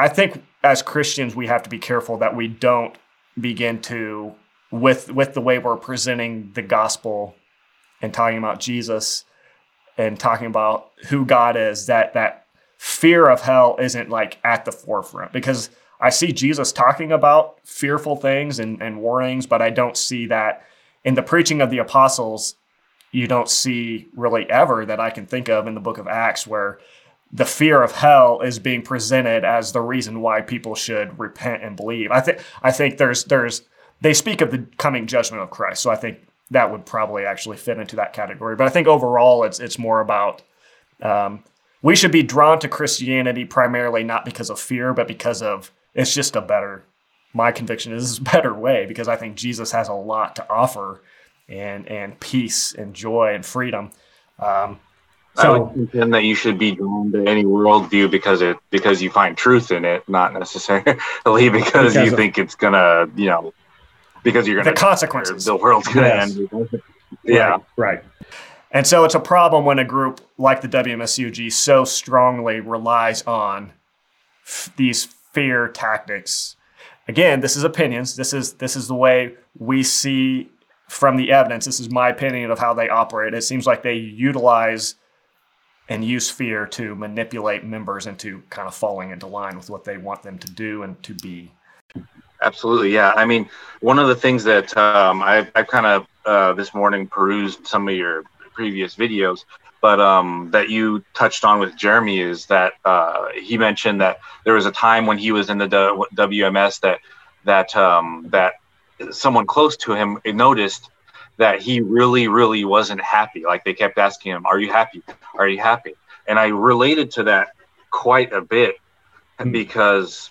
I think as Christians we have to be careful that we don't begin to with with the way we're presenting the gospel and talking about Jesus and talking about who God is that that fear of hell isn't like at the forefront because I see Jesus talking about fearful things and, and warnings, but I don't see that in the preaching of the apostles. You don't see really ever that I can think of in the book of Acts where the fear of hell is being presented as the reason why people should repent and believe. I think I think there's there's they speak of the coming judgment of Christ, so I think that would probably actually fit into that category. But I think overall, it's it's more about um, we should be drawn to Christianity primarily not because of fear, but because of it's just a better. My conviction is a better way because I think Jesus has a lot to offer, and and peace and joy and freedom. Um, so, I would contend that you should be drawn to any worldview because it because you find truth in it, not necessarily because, because you think it's gonna, you know, because you're gonna the consequences. The world's gonna yes. end. Yeah, right, right. And so it's a problem when a group like the WMSCOG so strongly relies on f- these fear tactics. Again, this is opinions. This is this is the way we see from the evidence. This is my opinion of how they operate. It seems like they utilize and use fear to manipulate members into kind of falling into line with what they want them to do and to be. Absolutely, yeah. I mean, one of the things that um, I've, I've kind of uh, this morning perused some of your previous videos, but um, that you touched on with Jeremy is that uh, he mentioned that there was a time when he was in the WMS that that um, that someone close to him noticed that he really, really wasn't happy. Like they kept asking him, "Are you happy? Are you happy?" And I related to that quite a bit mm-hmm. because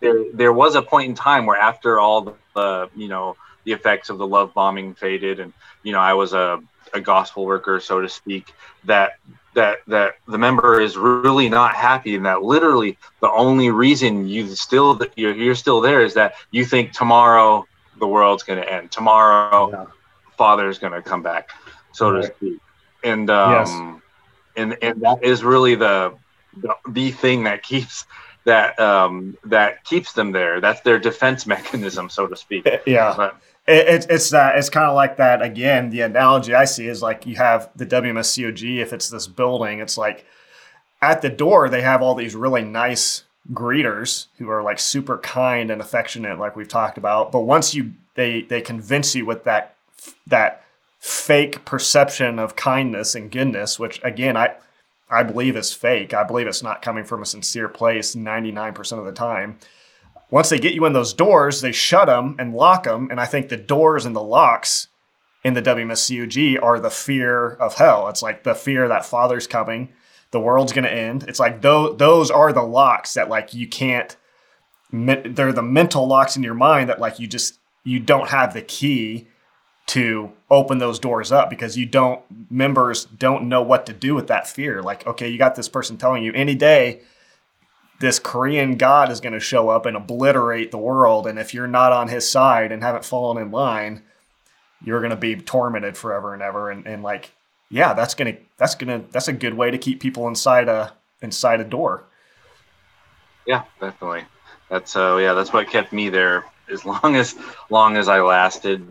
there there was a point in time where after all the, the you know the effects of the love bombing faded, and you know I was a a gospel worker, so to speak, that that that the member is really not happy and that literally the only reason you still you're, you're still there is that you think tomorrow the world's going to end tomorrow yeah father is going to come back, so right. to speak. And um, yes. and and that is really the, the the thing that keeps that um, that keeps them there. That's their defense mechanism, so to speak. Yeah. But, it, it's that it's kind of like that again. The analogy I see is like you have the WMSCOG. If it's this building, it's like at the door they have all these really nice greeters who are like super kind and affectionate, like we've talked about. But once you they they convince you with that that fake perception of kindness and goodness, which again, I, I believe is fake. I believe it's not coming from a sincere place 99% of the time. Once they get you in those doors, they shut them and lock them. And I think the doors and the locks in the WMSCOG are the fear of hell. It's like the fear that Father's coming, the world's going to end. It's like those, those are the locks that like you can't, they're the mental locks in your mind that like you just, you don't have the key to open those doors up because you don't members don't know what to do with that fear. Like okay you got this person telling you any day this korean god is going to show up and obliterate the world. And if you're not on his side and haven't fallen in line you're going to be tormented forever and ever. And, and like yeah that's going to that's going to that's a good way to keep people inside a inside a door. Yeah definitely. That's uh yeah that's what kept me there as long as long as i lasted